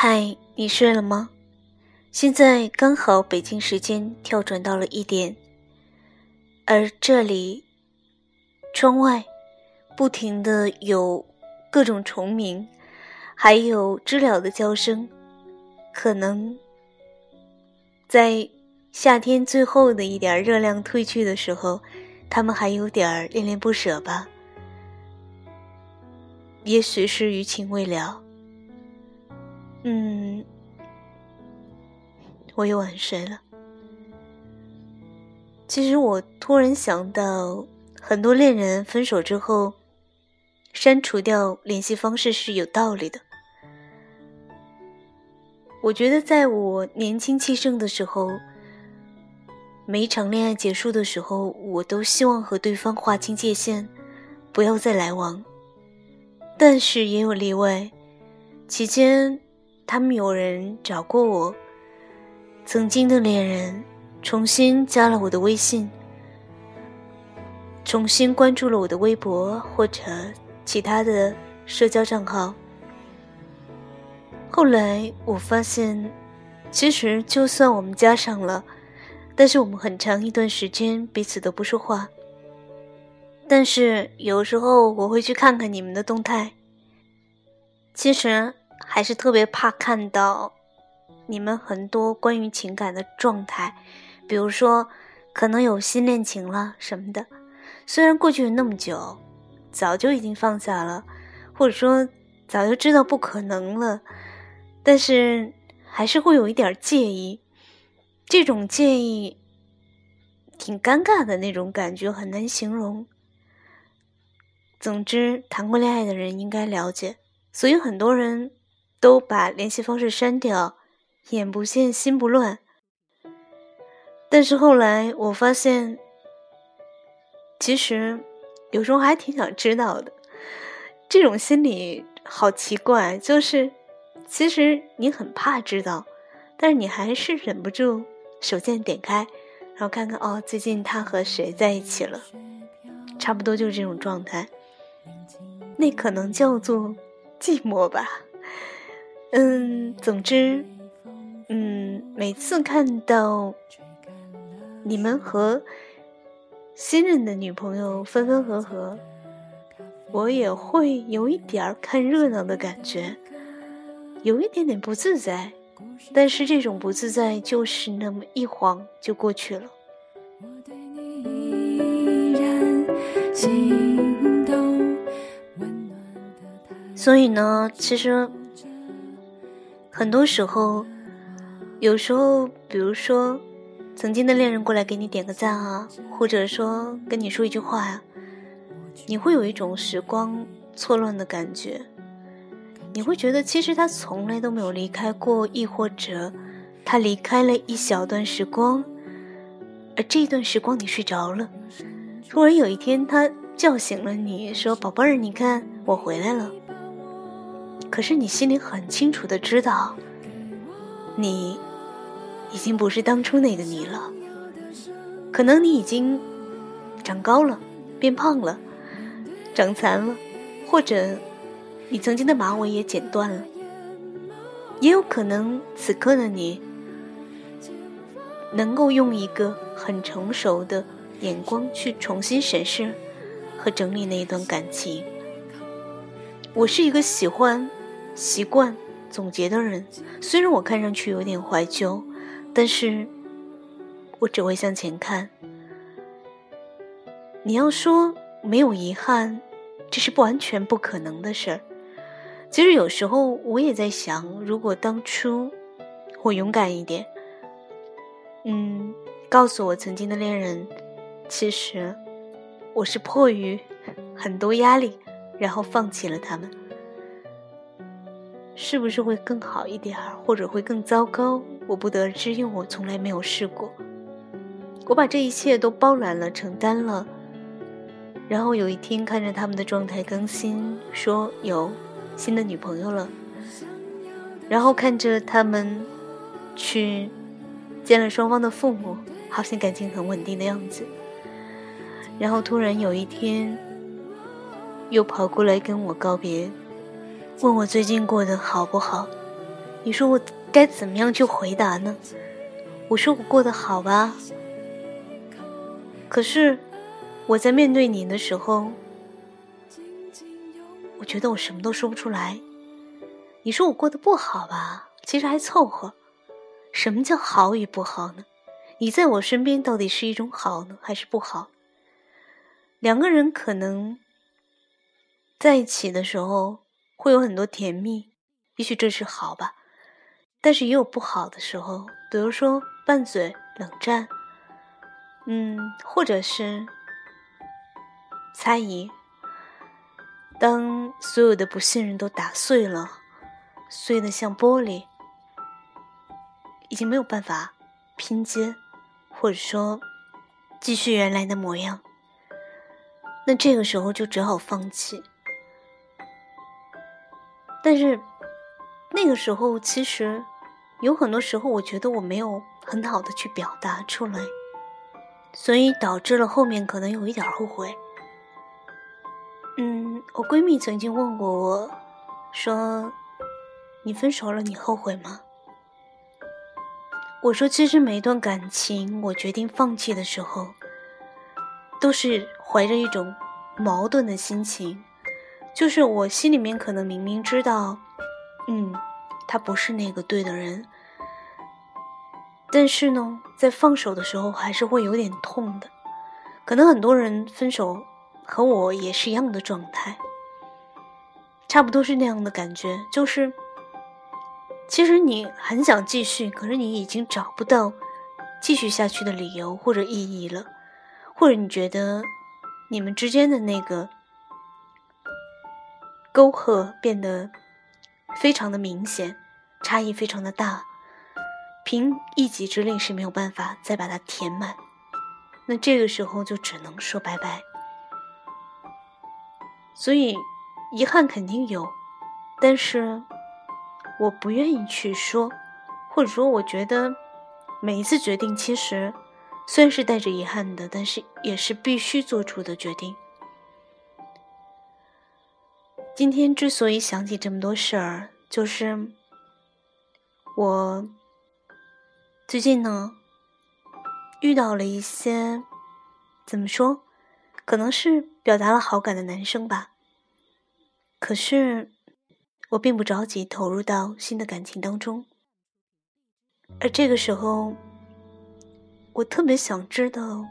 嗨，你睡了吗？现在刚好北京时间跳转到了一点，而这里窗外不停的有各种虫鸣，还有知了的叫声，可能在夏天最后的一点热量褪去的时候，他们还有点恋恋不舍吧。也许是余情未了。嗯，我又晚睡了。其实我突然想到，很多恋人分手之后，删除掉联系方式是有道理的。我觉得在我年轻气盛的时候，每一场恋爱结束的时候，我都希望和对方划清界限，不要再来往。但是也有例外，期间。他们有人找过我，曾经的恋人重新加了我的微信，重新关注了我的微博或者其他的社交账号。后来我发现，其实就算我们加上了，但是我们很长一段时间彼此都不说话。但是有时候我会去看看你们的动态，其实。还是特别怕看到你们很多关于情感的状态，比如说可能有新恋情了什么的。虽然过去了那么久，早就已经放下了，或者说早就知道不可能了，但是还是会有一点介意。这种介意挺尴尬的那种感觉，很难形容。总之，谈过恋爱的人应该了解，所以很多人。都把联系方式删掉，眼不见心不乱。但是后来我发现，其实有时候还挺想知道的。这种心理好奇怪，就是其实你很怕知道，但是你还是忍不住手贱点开，然后看看哦，最近他和谁在一起了，差不多就是这种状态。那可能叫做寂寞吧。嗯，总之，嗯，每次看到你们和新任的女朋友分分合合，我也会有一点儿看热闹的感觉，有一点点不自在。但是这种不自在就是那么一晃就过去了。所以呢，其实。很多时候，有时候，比如说，曾经的恋人过来给你点个赞啊，或者说跟你说一句话呀，你会有一种时光错乱的感觉。你会觉得其实他从来都没有离开过，亦或者他离开了一小段时光，而这一段时光你睡着了，突然有一天他叫醒了你，说：“宝贝儿，你看我回来了。”可是你心里很清楚的知道，你已经不是当初那个你了。可能你已经长高了，变胖了，长残了，或者你曾经的马尾也剪断了。也有可能此刻的你，能够用一个很成熟的眼光去重新审视和整理那一段感情。我是一个喜欢。习惯总结的人，虽然我看上去有点怀旧，但是我只会向前看。你要说没有遗憾，这是不完全不可能的事儿。其实有时候我也在想，如果当初我勇敢一点，嗯，告诉我曾经的恋人，其实我是迫于很多压力，然后放弃了他们。是不是会更好一点儿，或者会更糟糕？我不得而知，因为我从来没有试过。我把这一切都包揽了，承担了。然后有一天看着他们的状态更新，说有新的女朋友了。然后看着他们去见了双方的父母，好像感情很稳定的样子。然后突然有一天，又跑过来跟我告别。问我最近过得好不好？你说我该怎么样去回答呢？我说我过得好吧。可是我在面对你的时候，我觉得我什么都说不出来。你说我过得不好吧？其实还凑合。什么叫好与不好呢？你在我身边到底是一种好呢，还是不好？两个人可能在一起的时候会有很多甜蜜，也许这是好吧。但是也有不好的时候，比如说拌嘴、冷战，嗯，或者是猜疑。当所有的不信任都打碎了，碎的像玻璃，已经没有办法拼接，或者说继续原来的模样，那这个时候就只好放弃。但是。那个时候，其实有很多时候，我觉得我没有很好的去表达出来，所以导致了后面可能有一点后悔。嗯，我闺蜜曾经问过我，说：“你分手了，你后悔吗？”我说：“其实每一段感情，我决定放弃的时候，都是怀着一种矛盾的心情，就是我心里面可能明明知道，嗯。”他不是那个对的人，但是呢，在放手的时候还是会有点痛的。可能很多人分手和我也是一样的状态，差不多是那样的感觉，就是其实你很想继续，可是你已经找不到继续下去的理由或者意义了，或者你觉得你们之间的那个沟壑变得。非常的明显，差异非常的大，凭一己之力是没有办法再把它填满，那这个时候就只能说拜拜。所以遗憾肯定有，但是我不愿意去说，或者说我觉得每一次决定其实虽然是带着遗憾的，但是也是必须做出的决定。今天之所以想起这么多事儿，就是我最近呢遇到了一些怎么说，可能是表达了好感的男生吧。可是我并不着急投入到新的感情当中，而这个时候，我特别想知道，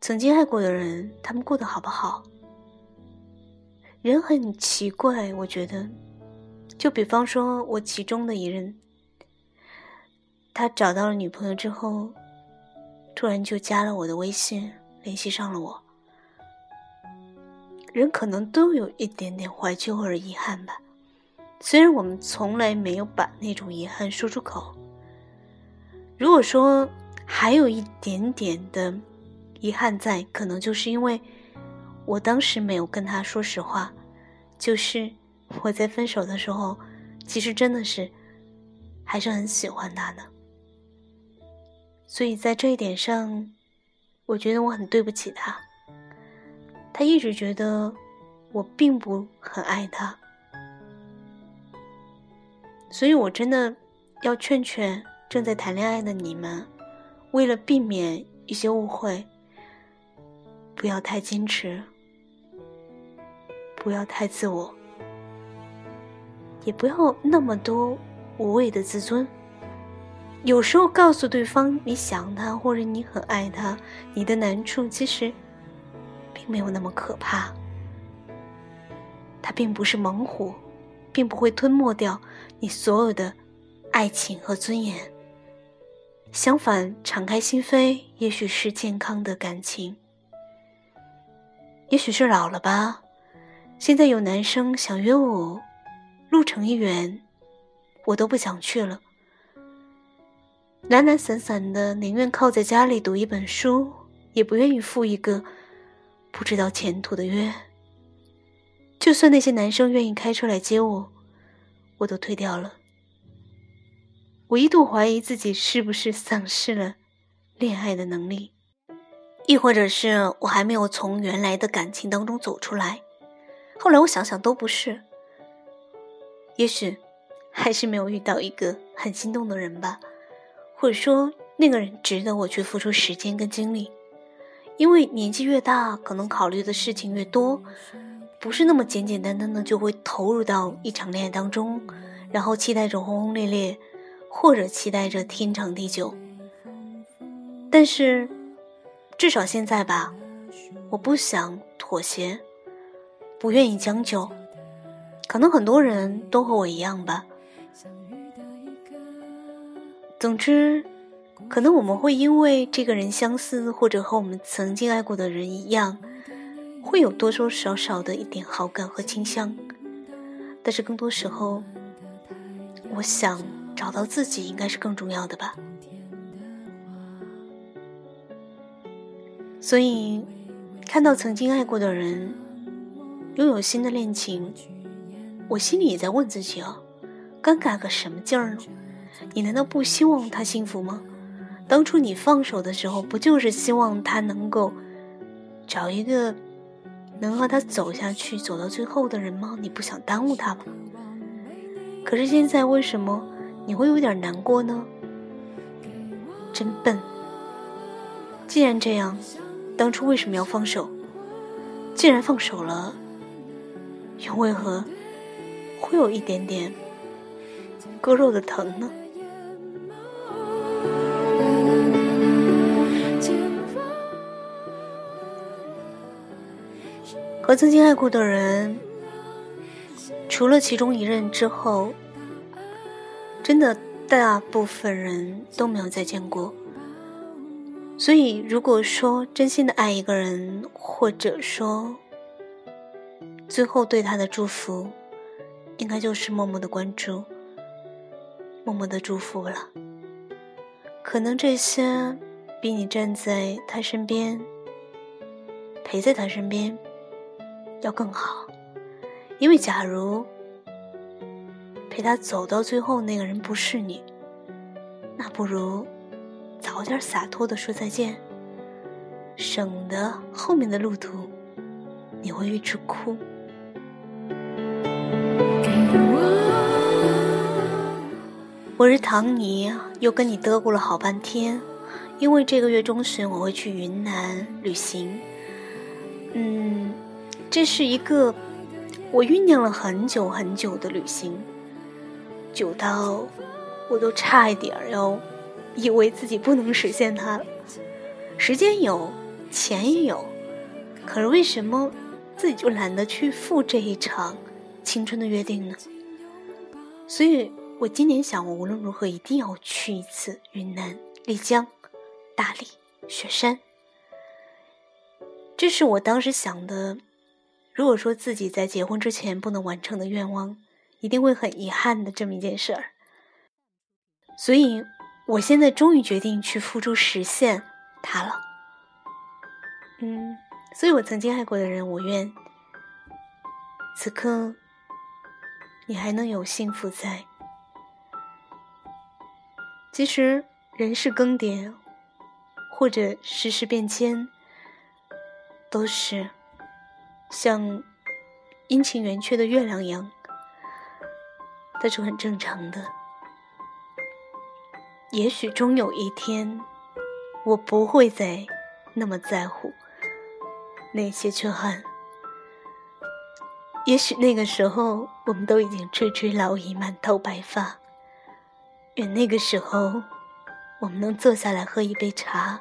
曾经爱过的人，他们过得好不好。人很奇怪，我觉得，就比方说，我其中的一人，他找到了女朋友之后，突然就加了我的微信，联系上了我。人可能都有一点点怀旧或者遗憾吧，虽然我们从来没有把那种遗憾说出口。如果说还有一点点的遗憾在，可能就是因为。我当时没有跟他说实话，就是我在分手的时候，其实真的是还是很喜欢他的，所以在这一点上，我觉得我很对不起他。他一直觉得我并不很爱他，所以我真的要劝劝正在谈恋爱的你们，为了避免一些误会，不要太矜持。不要太自我，也不要那么多无谓的自尊。有时候告诉对方你想他，或者你很爱他，你的难处其实并没有那么可怕。他并不是猛虎，并不会吞没掉你所有的爱情和尊严。相反，敞开心扉，也许是健康的感情。也许是老了吧。现在有男生想约我，路程一远，我都不想去了。懒懒散散的，宁愿靠在家里读一本书，也不愿意赴一个不知道前途的约。就算那些男生愿意开车来接我，我都退掉了。我一度怀疑自己是不是丧失了恋爱的能力，亦或者是我还没有从原来的感情当中走出来。后来我想想都不是，也许还是没有遇到一个很心动的人吧，或者说那个人值得我去付出时间跟精力。因为年纪越大，可能考虑的事情越多，不是那么简简单单的就会投入到一场恋爱当中，然后期待着轰轰烈烈，或者期待着天长地久。但是，至少现在吧，我不想妥协，不愿意将就。可能很多人都和我一样吧。总之。可能我们会因为这个人相似，或者和我们曾经爱过的人一样，会有多多少少的一点好感和倾向。但是更多时候，我想找到自己应该是更重要的吧。所以，看到曾经爱过的人拥有新的恋情，我心里也在问自己啊，尴尬个什么劲儿呢？你难道不希望他幸福吗？当初你放手的时候，不就是希望他能够找一个能和他走下去、走到最后的人吗？你不想耽误他吗？可是现在为什么你会有点难过呢？真笨！既然这样，当初为什么要放手？既然放手了，又为何会有一点点割肉的疼呢？和曾经爱过的人，除了其中一任之后，真的大部分人都没有再见过。所以，如果说真心的爱一个人，或者说最后对他的祝福，应该就是默默的关注、默默的祝福了。可能这些比你站在他身边、陪在他身边。要更好，因为假如陪他走到最后那个人不是你，那不如早点洒脱的说再见，省得后面的路途你会一直哭。我是唐尼，又跟你嘚咕了好半天，因为这个月中旬我会去云南旅行，嗯。这是一个我酝酿了很久很久的旅行，久到我都差一点要以为自己不能实现它了。时间有，钱也有，可是为什么自己就懒得去赴这一场青春的约定呢？所以我今年想，我无论如何一定要去一次云南丽江、大理、雪山。这是我当时想的。如果说自己在结婚之前不能完成的愿望，一定会很遗憾的这么一件事儿。所以，我现在终于决定去付诸实现它了。嗯，所以我曾经爱过的人，我愿此刻你还能有幸福在。其实，人事更迭，或者世事变迁，都是。像阴晴圆缺的月亮一样，它是很正常的。也许终有一天，我不会再那么在乎那些缺憾。也许那个时候，我们都已经垂垂老矣，满头白发。愿那个时候，我们能坐下来喝一杯茶。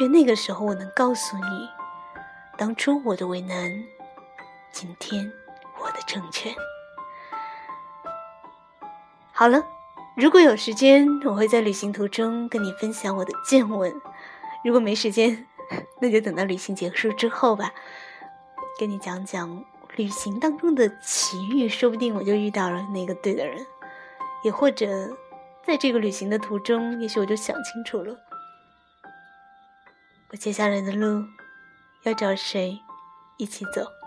愿那个时候，我能告诉你。当初我的为难，今天我的成全。好了，如果有时间，我会在旅行途中跟你分享我的见闻；如果没时间，那就等到旅行结束之后吧，跟你讲讲旅行当中的奇遇，说不定我就遇到了那个对的人，也或者在这个旅行的途中，也许我就想清楚了，我接下来的路。要找谁一起走？